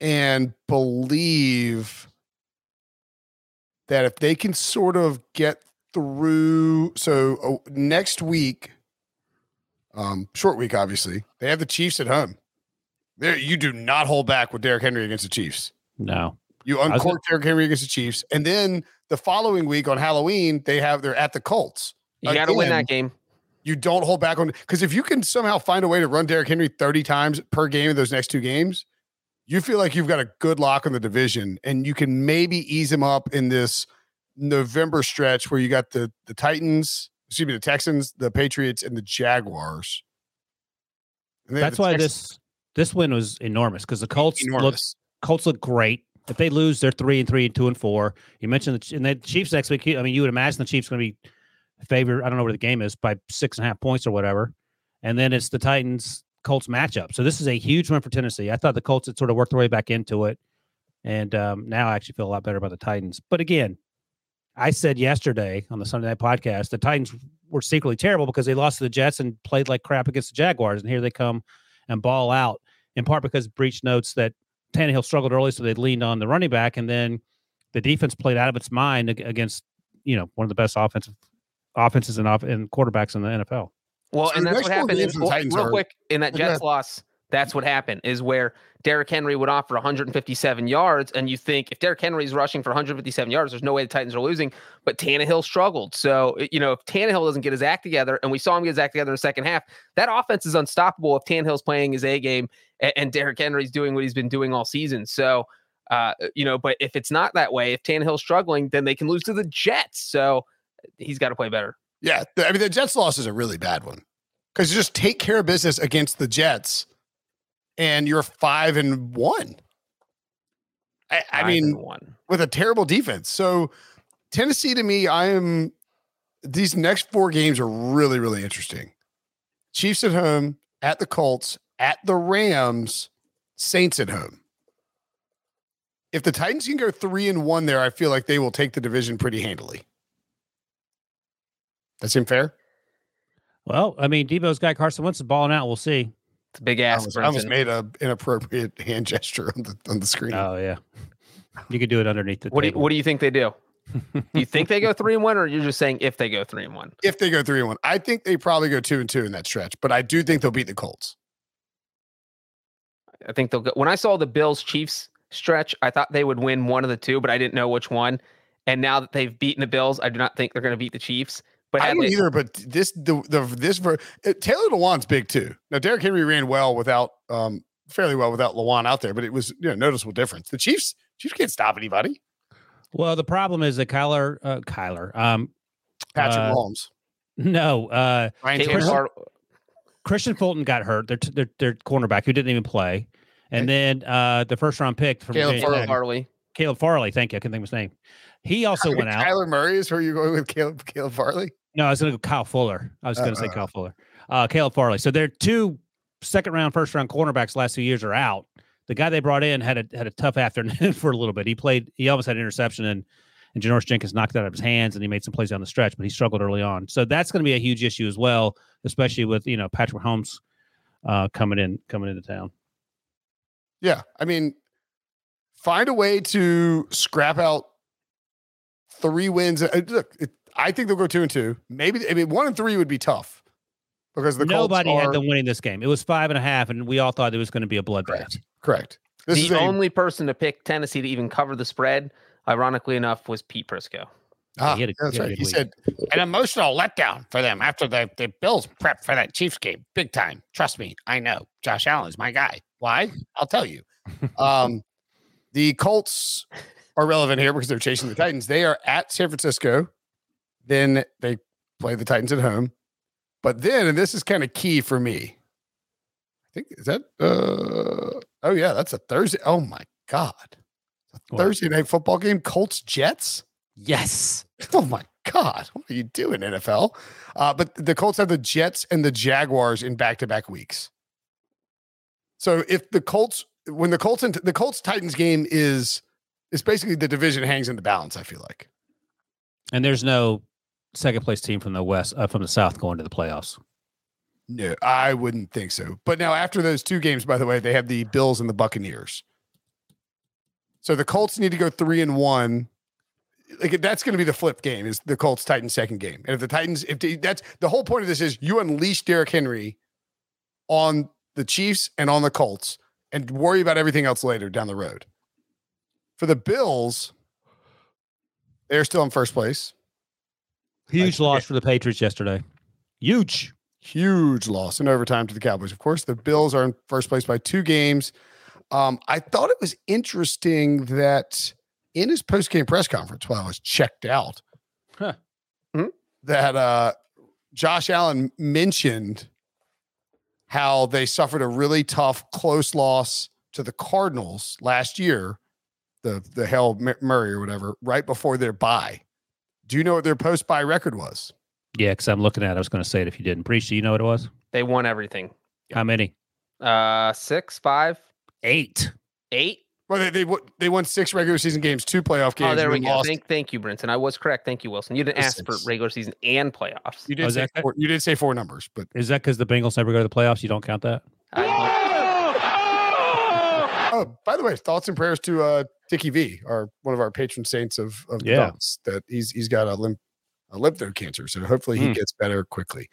and believe that if they can sort of get through, so oh, next week, um, short week, obviously they have the Chiefs at home. There, you do not hold back with Derrick Henry against the Chiefs. No. You was uncork Derrick Henry against the Chiefs, and then the following week on Halloween they have they're at the Colts. You got to win that game. You don't hold back on because if you can somehow find a way to run Derrick Henry 30 times per game in those next two games, you feel like you've got a good lock on the division, and you can maybe ease him up in this November stretch where you got the the Titans, excuse me, the Texans, the Patriots, and the Jaguars. And That's the why Tex- this this win was enormous because the Colts look. Colts look great. If they lose, they're three and three and two and four. You mentioned the and the Chiefs next week. I mean, you would imagine the Chiefs going to be favored. I don't know where the game is by six and a half points or whatever. And then it's the Titans Colts matchup. So this is a huge win for Tennessee. I thought the Colts had sort of worked their way back into it, and um, now I actually feel a lot better about the Titans. But again, I said yesterday on the Sunday Night Podcast the Titans were secretly terrible because they lost to the Jets and played like crap against the Jaguars, and here they come and ball out. In part because Breech notes that Tannehill struggled early, so they leaned on the running back, and then the defense played out of its mind against you know one of the best offensive offenses and off and quarterbacks in the NFL. Well, So and that's what happened. in- for the well, Titans real are- quick, in that. Jets loss, that's what happened is where Derrick Henry would offer 157 yards, and you think if Derrick Henry's rushing for 157 yards, there's no way the Titans are losing. But Tannehill struggled. So you know, if Tannehill doesn't get his act together, and we saw him get his act together in the second half, that offense is unstoppable if Tannehill's playing his A game and, and Derrick Henry's doing what he's been doing all season. So. Uh, you know, but if it's not that way, if Tannehill's struggling, then they can lose to the Jets. So he's got to play better. Yeah, the- I mean the Jets loss is a really bad one because you just take care of business against the Jets, and you're five and one. I, I mean, one. with a terrible defense. So Tennessee, to me, I am. These next four games are really, really interesting. Chiefs at home, at the Colts, at the Rams, Saints at home. If the Titans can go three and one there, I feel like they will take the division pretty handily. That seem fair? Well, I mean, Debo's got Carson Wentz is balling out. We'll see. It's a big I ass. almost, I almost Brinson. made a inappropriate [LAUGHS] hand gesture on the on the screen. Oh yeah, you could do it underneath the What do you, what do you think they do? Do [LAUGHS] you think they go three and one, or you're just saying if they go three and one? if they go three and one, I think they probably go two and two in that stretch, but I do think they'll beat the Colts. I think they'll go. When I saw the Bills Chiefs stretch, I thought they would win one of the two, but I didn't know which one. And now that they've beaten the Bills, I do not think they're going to beat the Chiefs. But I had don't they- either, but this the the this ver- uh, Taylor Lewan's big too. Now Derrick Henry ran well without um fairly well without Lewan out there, but it was you know noticeable difference. The Chiefs Chiefs can't stop anybody. Well, the problem is that Kyler, uh, Kyler, um, Patrick Uh, Mahomes. no, uh, Ryan Caitlin Tannehill. Kristian Fulton got hurt. Their their, their cornerback who didn't even play, and then uh, the first round pick from Caleb Virginia Caleb Harley. Caleb Farley. Thank you. I couldn't think of his name. He also went out. Kyler Murray is where you're going with Caleb Caleb Farley. No, I was going to go Kyle Fuller. I was going to say Uh, Kyle Fuller. Uh, Caleb Farley. So their two second round, first round cornerbacks last two years are out. The guy they brought in had a had a tough afternoon [LAUGHS] for a little bit. He played. He almost had an interception, and and Janoris Jenkins knocked it out of his hands, and he made some plays down the stretch, but he struggled early on. So that's going to be a huge issue as well, especially with you know Patrick Mahomes uh, coming in coming into town. Yeah, I mean, find a way to scrap out three wins. Uh, Look, it, I think they'll go two and two. Maybe I mean one and three would be tough because the Colts Nobody are, had them winning this game. It was five and a half, and we all thought it was going to be a bloodbath. correct. Correct. This the is a, only person to pick Tennessee to even cover the spread, ironically enough, was Pete Prisco. ah, he had a- that's he had right. He week. said an emotional letdown for them after the the Bills prep for that Chiefs game, big time. Trust me, I know. Josh Allen is my guy. Why? I'll tell you. Um, the Colts are relevant here because they're chasing the Titans. They are at San Francisco. Then they play the Titans at home. But then, and this is kind of key for me. I think is that uh oh yeah, that's a Thursday. Oh my god. A Thursday night football game, Colts Jets. Yes. Oh my God, what are you doing, NFL? Uh, but the Colts have the Jets and the Jaguars in back-to-back weeks. So if the Colts, when the Colts and the Colts Titans game is, is basically the division hangs in the balance. I feel like. And there's no second place team from the west uh, from the south going to the playoffs. No, I wouldn't think so. But now after those two games, by the way, they have the Bills and the Buccaneers. So the Colts need to go three and one. Like that's going to be the flip game is the Colts Titans second game. And if the Titans, if the, that's the whole point of this is you unleash Derrick Henry on the Chiefs and on the Colts and worry about everything else later down the road. For the Bills, they're still in first place. Huge Like, loss for the Patriots yesterday. Huge. huge loss in overtime to the Cowboys. Of course, the Bills are in first place by two games. Um, I thought it was interesting that in his post game press conference, while I was checked out, Huh. Hmm? that uh, Josh Allen mentioned how they suffered a really tough, close loss to the Cardinals last year, the the Hail Murray or whatever, right before their bye. Do you know what their post bye record was? Yeah, because I'm looking at. it. I was going to say it if you didn't. Breech, do you know what it was? They won everything. How many? Uh, six, five, Eight. eight. Well, they they, won- they won six regular season games, two playoff games. Oh, there and we go. lost- Thank, thank you, Brinson. I was correct. Thank you, Wilson. You didn't ask for regular season and playoffs. You Oh, did is say that- four, you did say four numbers, but Is that because the Bengals never go to the playoffs? You don't count that? I- oh, by the way, thoughts and prayers to uh Dickie V, our one of our patron saints of of the Yeah. Ducks, that he's he's got a lymph a lymph node cancer, so hopefully he Hmm. gets better quickly.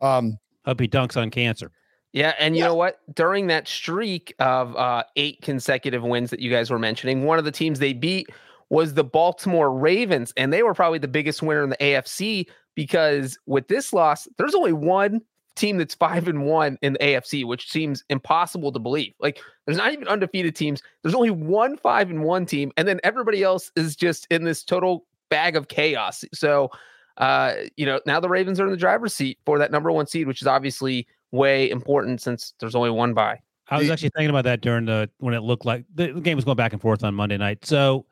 Um, Hope he dunks on cancer. Yeah, and you Yeah. know what? During that streak of uh, eight consecutive wins that you guys were mentioning, one of the teams they beat was the Baltimore Ravens, and they were probably the biggest winner in the AFC because with this loss, there's only one team that's five and one in the AFC, which seems impossible to believe. Like, there's not even undefeated teams. There's only one five and one team, and then everybody else is just in this total bag of chaos. So, uh, you know, now the Ravens are in the driver's seat for that number one seed, which is obviously way important since there's only one bye. I was actually thinking about that during the when it looked like the, game was going back and forth on Monday night. So,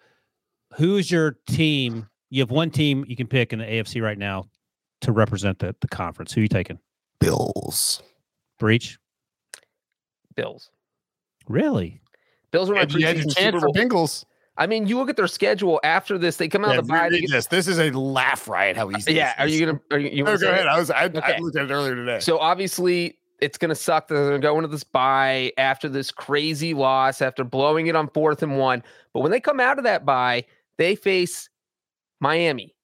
who's your team? You have one team you can pick in the AFC right now to represent the, the conference. Who are you taking? Bills. Breech? Bills. Really? Bills are my And you had preseason chance Super for Bengals. I mean, you look at their schedule after this; they come out Yeah, of the bye. get- this. This is a laugh riot. How easy. Uh, yeah, this are you gonna? Are you? you No, wanna go ahead. it? I was. I, I looked at it earlier today. So obviously, it's going to suck that they're going to go into this bye after this crazy loss, after blowing it on fourth and one. But when they come out of that bye, they face Miami,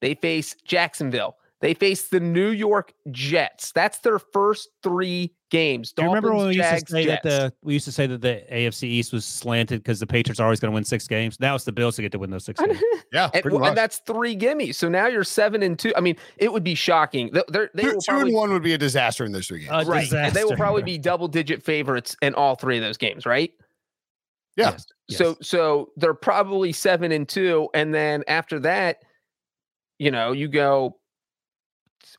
they face Jacksonville, they face the New York Jets. That's their first three games. Do you remember when we Dolphins, used to say Jets. that the we used to say that the AFC East was slanted because the Patriots are always going to win six games? Now it's the Bills to get to win those six games. yeah, and, well, much. and that's three gimmies. So now you're seven and two. I mean, it would be shocking. They, they're, they two, will two probably, and one would be a disaster in those three games. A right. And they will probably be double digit favorites in all three of those games, right? Yeah. Yes, yes. So so they're probably seven and two, and then after that, you know, you go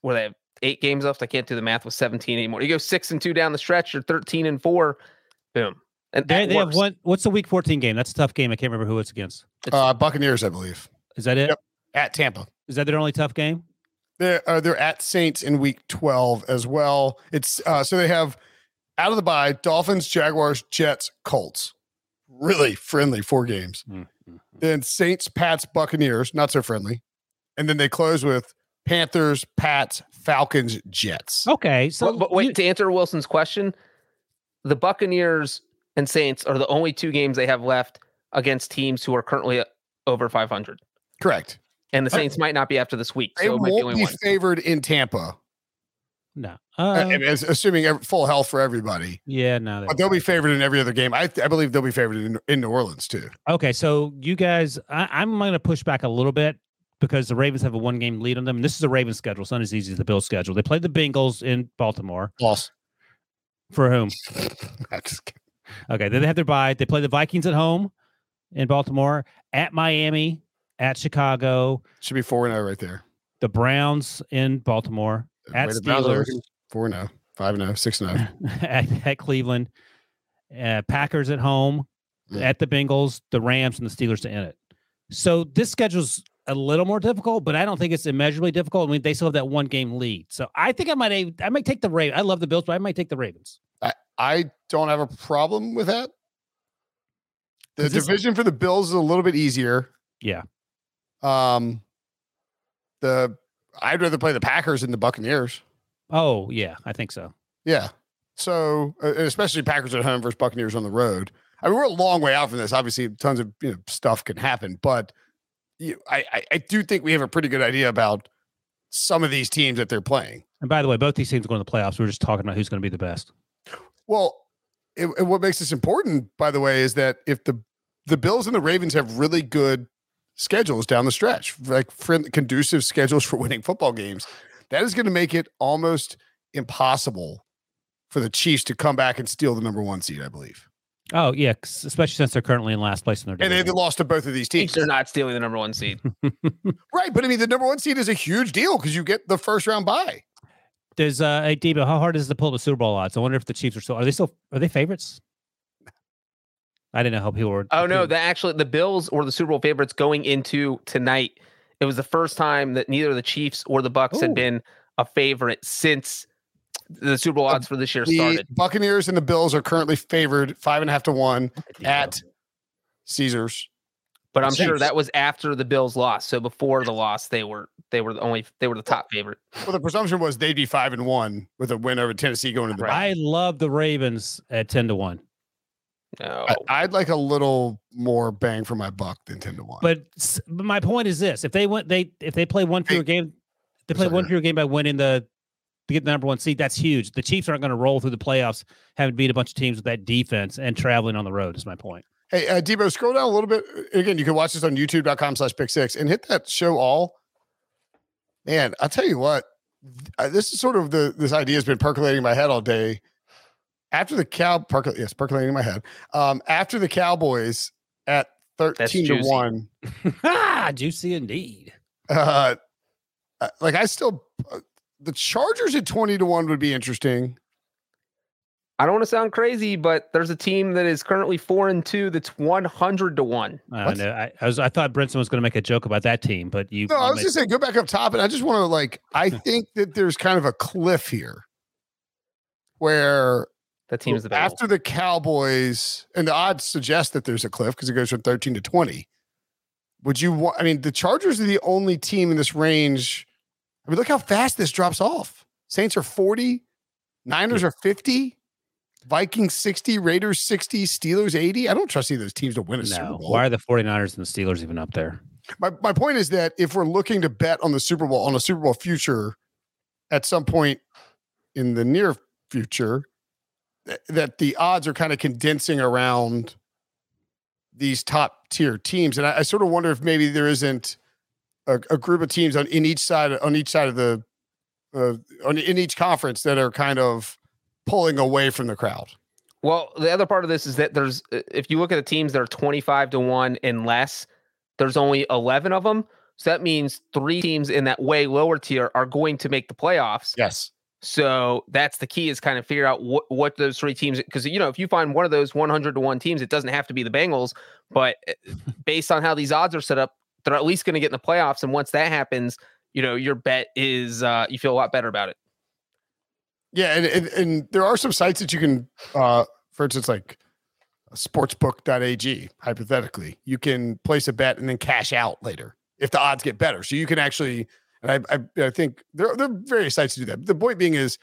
where they have eight games left. I can't do the math with seventeen anymore. You go six and two down the stretch, you're thirteen and four. Boom. And they, they have one. What's the Week 14 game? That's a tough game. I can't remember who it's against. Uh, Buccaneers, I believe, Is that it? Yep. at Tampa. Is that their only tough game? They're uh, they're at Saints in Week 12 as well. It's uh, so they have out of the bye Dolphins, Jaguars, Jets, Colts. Really friendly four games. Mm-hmm. Then Saints, Pats, Buccaneers, not so friendly, and then they close with Panthers, Pats, Falcons, Jets. Okay, so but, but wait, you- to answer Wilson's question, the Buccaneers and Saints are the only two games they have left against teams who are currently over 500. Correct. And the Uh, Saints might not be after this week, They so it might won't only be favored in Tampa, no. uh, Uh, and assuming full health for everybody. yeah, no. But they'll be favored in every other game. I, I believe they'll be favored in, in New Orleans too. Okay, so you guys, I, I'm going to push back a little bit because the Ravens have a one game lead on them. And this is a Ravens schedule. It's not as easy as the Bills schedule. They played the Bengals in Baltimore. Loss. For whom? [LAUGHS] I'm just kidding. Okay, then they have their bye. They play the Vikings at home in Baltimore, at Miami, at Chicago, Should be four and zero right there. the Browns in Baltimore, at the Steelers, Four and zero. Five and zero. Six and zero. [LAUGHS] at, at Cleveland, uh, Packers at home, at the Bengals, the Rams, and the Steelers to end it. So this schedule's a little more difficult, but I don't think it's immeasurably difficult. I mean, they still have that one game lead. So I think I might I might take the Ravens. I love the Bills, but I might take the Ravens. I don't have a problem with that. The division for the Bills is a little bit easier. Yeah. Um, the I'd rather play the Packers than the Buccaneers. Oh yeah, I think so. Yeah. So, uh, especially Packers at home versus Buccaneers on the road. I mean, we're a long way out from this. Obviously, tons of you know, stuff can happen, but you, I, I, do think we have a pretty good idea about some of these teams that they're playing. And by the way, both these teams are going to the playoffs. We're just talking about who's going to be the best. Well, it, it- what makes this important, by the way, is that if the the Bills and the Ravens have really good schedules down the stretch, like friend, conducive schedules for [LAUGHS] winning football games, that is going to make it almost impossible for the Chiefs to come back and steal the number one seed. I believe, Oh yeah, especially since they're currently in last place in their division. and they division. lost to both of these teams, They're not stealing the number one seed. [LAUGHS] right? But I mean, the number one seed is a huge deal because you get the first round bye. There's uh, hey Debo, how hard is it to pull the Super Bowl odds? I wonder if the Chiefs are still are they still are they favorites? I didn't know how people were. Oh no, the actually the Bills were the Super Bowl favorites going into tonight. It was the first time that neither the Chiefs or the Bucs Ooh. had been a favorite since the Super Bowl Uh, odds for this year The started. Buccaneers and the Bills are currently favored five and a half to one at Caesars. But I'm sure that was after the Bills lost. So before the loss, they were they were the only they were the top favorite. Well, the presumption was they'd be five and one with a win over Tennessee going to the Right. bye. I love the Ravens at ten to one, No, I, would like a little more bang for my buck than ten to one. but, but my point is this: if they went, they if they play one fewer Hey, game, they play one go fewer game by winning the to get the number one seed. That's huge. The Chiefs aren't going to roll through the playoffs having to beat a bunch of teams with that defense and traveling on the road. Is my point. hey, uh, Debo, scroll down a little bit. Again, you can watch this on youtube.com slash pick six and hit that show all. Man, I'll tell you what, th- uh, this is sort of the this idea has been percolating my head all day. After the cow percol- yes, percolating my head. Um, after the Cowboys at 13 to 1. [LAUGHS] ah, juicy indeed. Uh, uh, like I still uh, the Chargers at 20 to 1 would be interesting. I don't want to sound crazy, but there's a team that is currently four and two that's one hundred to one. I, know, I, I was I thought Brinson was going to make a joke about that team, but you. No, I was made- just saying go back up top and I just want to like I [LAUGHS] think that there's kind of a cliff here where That team is the Bengals. after the Cowboys and the odds suggest that there's a cliff because it goes from 13 to 20. Would you want I mean the Chargers are the only team in this range. I mean, look how fast this drops off. Saints are 40, Niners are 50, Vikings 60, Raiders 60, Steelers 80. I don't trust either of those teams to win a Super. Bowl. Why are the 49ers and the Steelers even up there? My my point is that if we're looking to bet on the Super Bowl on a Super Bowl future at some point in the near future, th- that the odds are kind of condensing around these top tier teams, and I, I sort of wonder if maybe there isn't a, a group of teams on in each side on each side of the uh, on in each conference that are kind of pulling away from the crowd. Well, the other part of this is that there's uh, if you look at the teams that are 25 to 1 and less, there's only 11 of them. So that means three teams in that way lower tier are going to make the playoffs. Yes. So that's the key is kind of figure out what, what those three teams because you know if you find one of those 100 to 1 teams it doesn't have to be the Bengals but uh, based on how these odds are set up they're at least going to get in the playoffs and once that happens you know your bet is uh you feel a lot better about it. Yeah, and, and and there are some sites that you can uh for instance like sportsbook.ag hypothetically you can place a bet and then cash out later if the odds get better so you can actually and I, I, I think there, there are various sites to do that. But the point being is,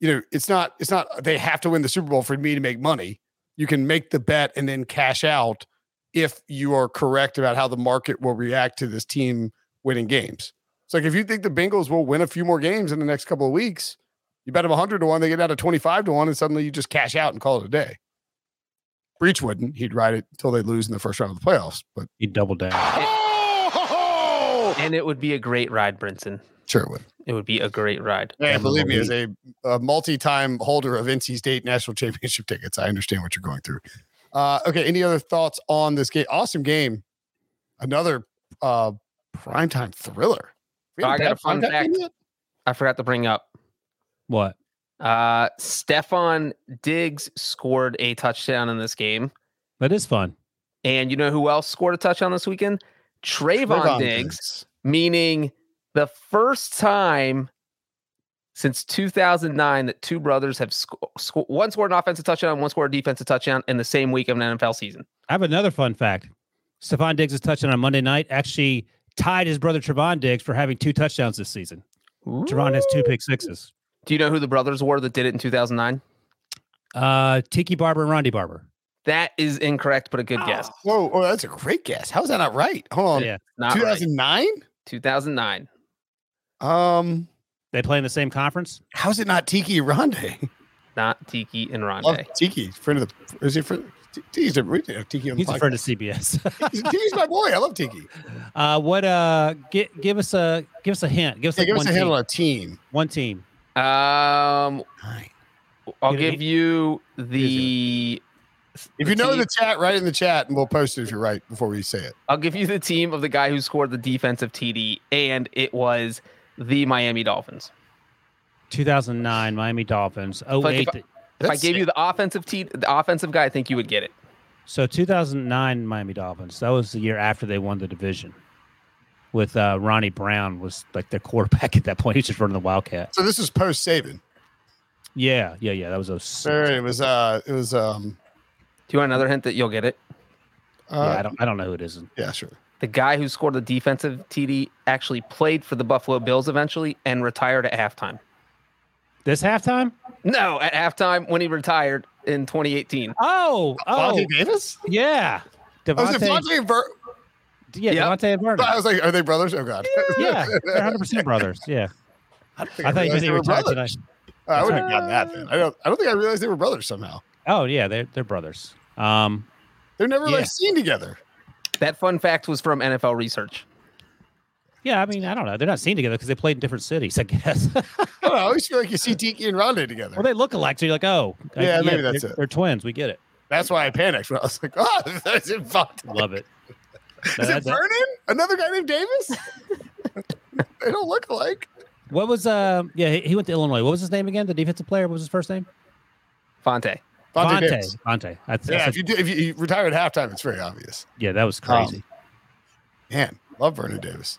you know, it's not it's not they have to win the Super Bowl for me to make money. You can make the bet and then cash out if you are correct about how the market will react to this team winning games. It's like if you think the Bengals will win a few more games in the next couple of weeks, you bet them 100 to 1, they get down to 25 to 1, and suddenly you just cash out and call it a day. Breech wouldn't. He'd ride it until they lose in the first round of the playoffs. But He doubled down. Oh! And it would be a great ride, Brinson. sure it would. It would be a great ride. Yeah, I'm believe me, as a, a multi-time holder of NC State national championship [LAUGHS] tickets, I understand what you're going through. Uh, okay, any other thoughts on this game? Awesome game, another uh, primetime thriller. We Oh, I haven't got had a fun fact. yet? I forgot to bring up What? uh Stefon Diggs scored a touchdown in this game. That is fun. And you know who else scored a touchdown this weekend? Trevon, Trevon Diggs, meaning the first time since 2009 that two brothers have sco- sco- one scored an offensive touchdown, one scored a defensive touchdown in the same week of an NFL season. I have another fun fact. Stefon Diggs' touchdown on Monday night actually tied his brother Trevon Diggs for having two touchdowns this season. Trevon has two pick sixes. Do you know who the brothers were that did it in 2009? Uh, Tiki Barber and Ronde Barber. That is incorrect, but a good guess. Whoa, oh, that's a great guess. How's that not right? Hold on, yeah, Not right. 2009. 2009. Um, they play in the same conference. how's it not Tiki Ronde? Not Tiki and Love Rondé. Tiki, friend of the. Is he friend? Tiki's a we Tiki on the He's a friend of CBS. Tiki's, [LAUGHS] Tiki's my boy. I love Tiki. uh, what? Uh, give give us a give us a hint. Give us Yeah, like give us a handle team. on a team. One team. Um, Nine. I'll Give give you the. If you know team- the chat, write in the chat, and we'll post it if you're right before we say it. I'll give you the team of the guy who scored the defensive TD, and it was the Miami Dolphins. 2009 Miami Dolphins. Oh like eight. if If I gave you the offensive T, the offensive guy, I think you would get it. So 2009 Miami Dolphins. That was the year after they won the division. With uh, Ronnie Brown was like their quarterback [LAUGHS] at that point. He was just running the Wildcat. So this was post Saban. Yeah, yeah, yeah. That was a. Sure, it was. Uh, it was. Um, Do you want another hint that you'll get it? uh, yeah, I don't. I don't know who it is. yeah, sure. The guy who scored the defensive TD actually played for the Buffalo Bills eventually and retired at halftime. This halftime? No, at halftime when he retired in 2018. Oh, oh, Vontae Davis. yeah. Oh, was it Devontae, Vontae Ver- yeah, Yep. Devontae and Vernon. I was like, are they brothers? Oh God. Yeah, [LAUGHS] they're 100 percent brothers. Yeah, I, I thought you meant they they were brothers. tonight. I wouldn't have gotten that. Then. I don't. I don't think I realized they were brothers somehow. Oh yeah, they're they're brothers. Um, They're never Yeah. like seen together. That fun fact was from NFL Research. yeah. I mean, I don't know. They're not seen together because they played in different cities. I guess. I, don't know, I always feel like you see Tiki and Rondé together. well, they look alike, so you're like, oh, I- Yeah, maybe that's they're, it. They're twins. We get it. That's why I panicked when I was like, oh, [LAUGHS] that's it Vontae? Love it. [LAUGHS] Is That- it Vernon? Another guy named Davis? [LAUGHS] they don't look alike. What was um? Yeah, he, he went to Illinois. What was his name again? The defensive player. What was his first name? Fonte. Vontae Fonte. Davis. Fonte. That's, Yeah, that's- if you, do, if you, you retire at halftime, it's very obvious. yeah, that was crazy. Man, love Vernon Davis.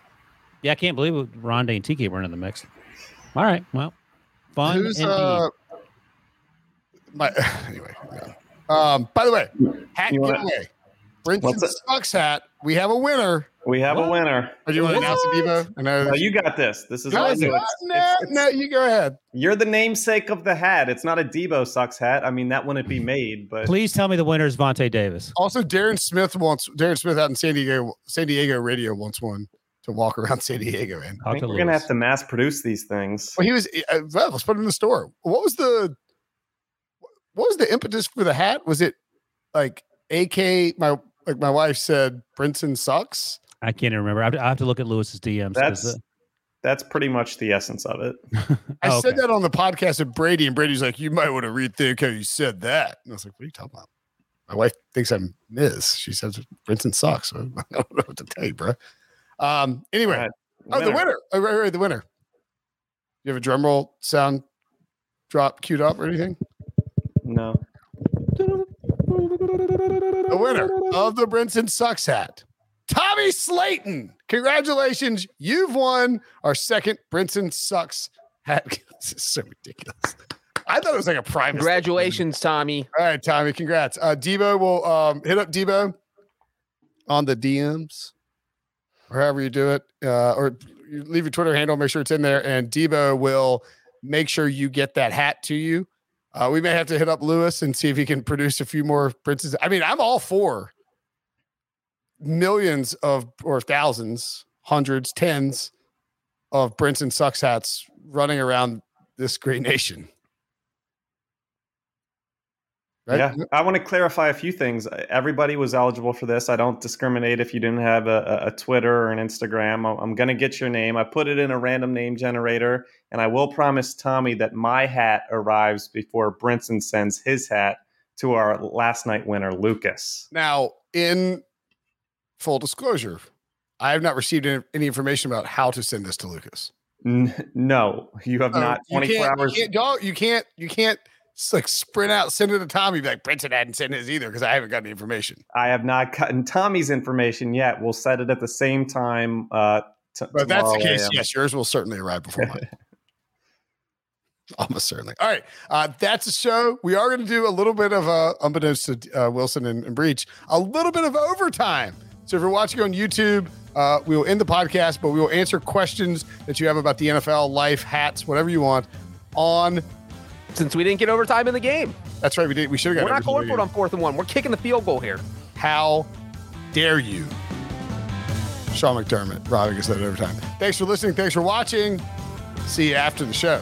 yeah, I can't believe it, Rondé and Tiki weren't in the mix. All right, well, fun. Who's uh my [LAUGHS] anyway? yeah. Um, by the way, hat You wanna- giveaway. What's Brinson? Sucks hat. We have a winner. We have a winner. Or do you want to announce it, Debo? I know. No, you got this. This is no, all it's you. It's- no, it's- it's- no, you go ahead. You're the namesake of the hat. It's not a Debo sucks hat. I mean, that wouldn't be made, but Please tell me the winner is Vontae Davis. Also, Darren Smith wants Darren Smith out in San Diego. San Diego radio wants one to walk around [LAUGHS] San Diego in. I think to we're gonna have to mass produce these things. Well, he was. Uh, well, let's put it in the store. What was the? What was the impetus for the hat? Was it like AK? My like my wife said, Brinson sucks. I can't even remember. I have to, I have to look at Lewis's DMs. That's uh, that's pretty much the essence of it. [LAUGHS] I Oh, said okay. that on the podcast with Brady, and Brady's like, "You might want to rethink how you said that." And I was like, "What are you talking about?" My wife thinks I'm Ms. She says Brinson sucks. So [LAUGHS] I don't know what to tell you, bro. Um. Anyway, All right, oh, the winner. Oh, right, right, the winner. Do you have a drum roll sound drop queued up or anything? No. The winner of the Brinson Sucks hat, Tommy Slayton. Congratulations. You've won our second Brinson Sucks hat. [LAUGHS] this is so ridiculous. I thought it was like a prime. Congratulations, Tommy. All right, Tommy. Congrats. Uh, Debo will um, hit up Debo on the DMs or however you do it, uh, or leave your Twitter handle. Make sure it's in there, and Debo will make sure you get that hat to you. Uh, we may have to hit up Lewis and see if he can produce a few more princes. I mean, I'm all for millions of or thousands, hundreds, tens of Brinson sucks hats running around this great nation. Right? Yeah, I want to clarify a few things. Everybody was eligible for this. I don't discriminate if you didn't have a, a- Twitter or an Instagram. I'm going to get your name. I put it in a random name generator, and I will promise Tommy that my hat arrives before Brinson sends his hat to our last night winner, Lucas. Now, in full disclosure, I have not received any, information about how to send this to Lucas. N- no, you have Oh, not. 24 can't- hours. You can't, don't- you can't. You can't. like sprint out, send it to Tommy. Be like, Brinson hadn't sent his either because I haven't got any information. I have not gotten Tommy's information yet. We'll set it at the same time. Uh, t- But that's the case, yes, yours will certainly arrive before mine. [LAUGHS] [LAUGHS] Almost certainly. All right. Uh, that's a show. We are going to do a little bit of, uh, unbeknownst to uh, Wilson and, and Breech, a little bit of overtime. So if you're watching on YouTube, uh, we will end the podcast, but we will answer questions that you have about the NFL, life, hats, whatever you want on. Since we didn't get overtime in the game, That's right. We did. We should have got. we're not going for it on fourth and one. We're kicking the field goal here. How dare you? Sean McDermott, robbing us that overtime. Thanks for listening. Thanks for watching. See you after the show.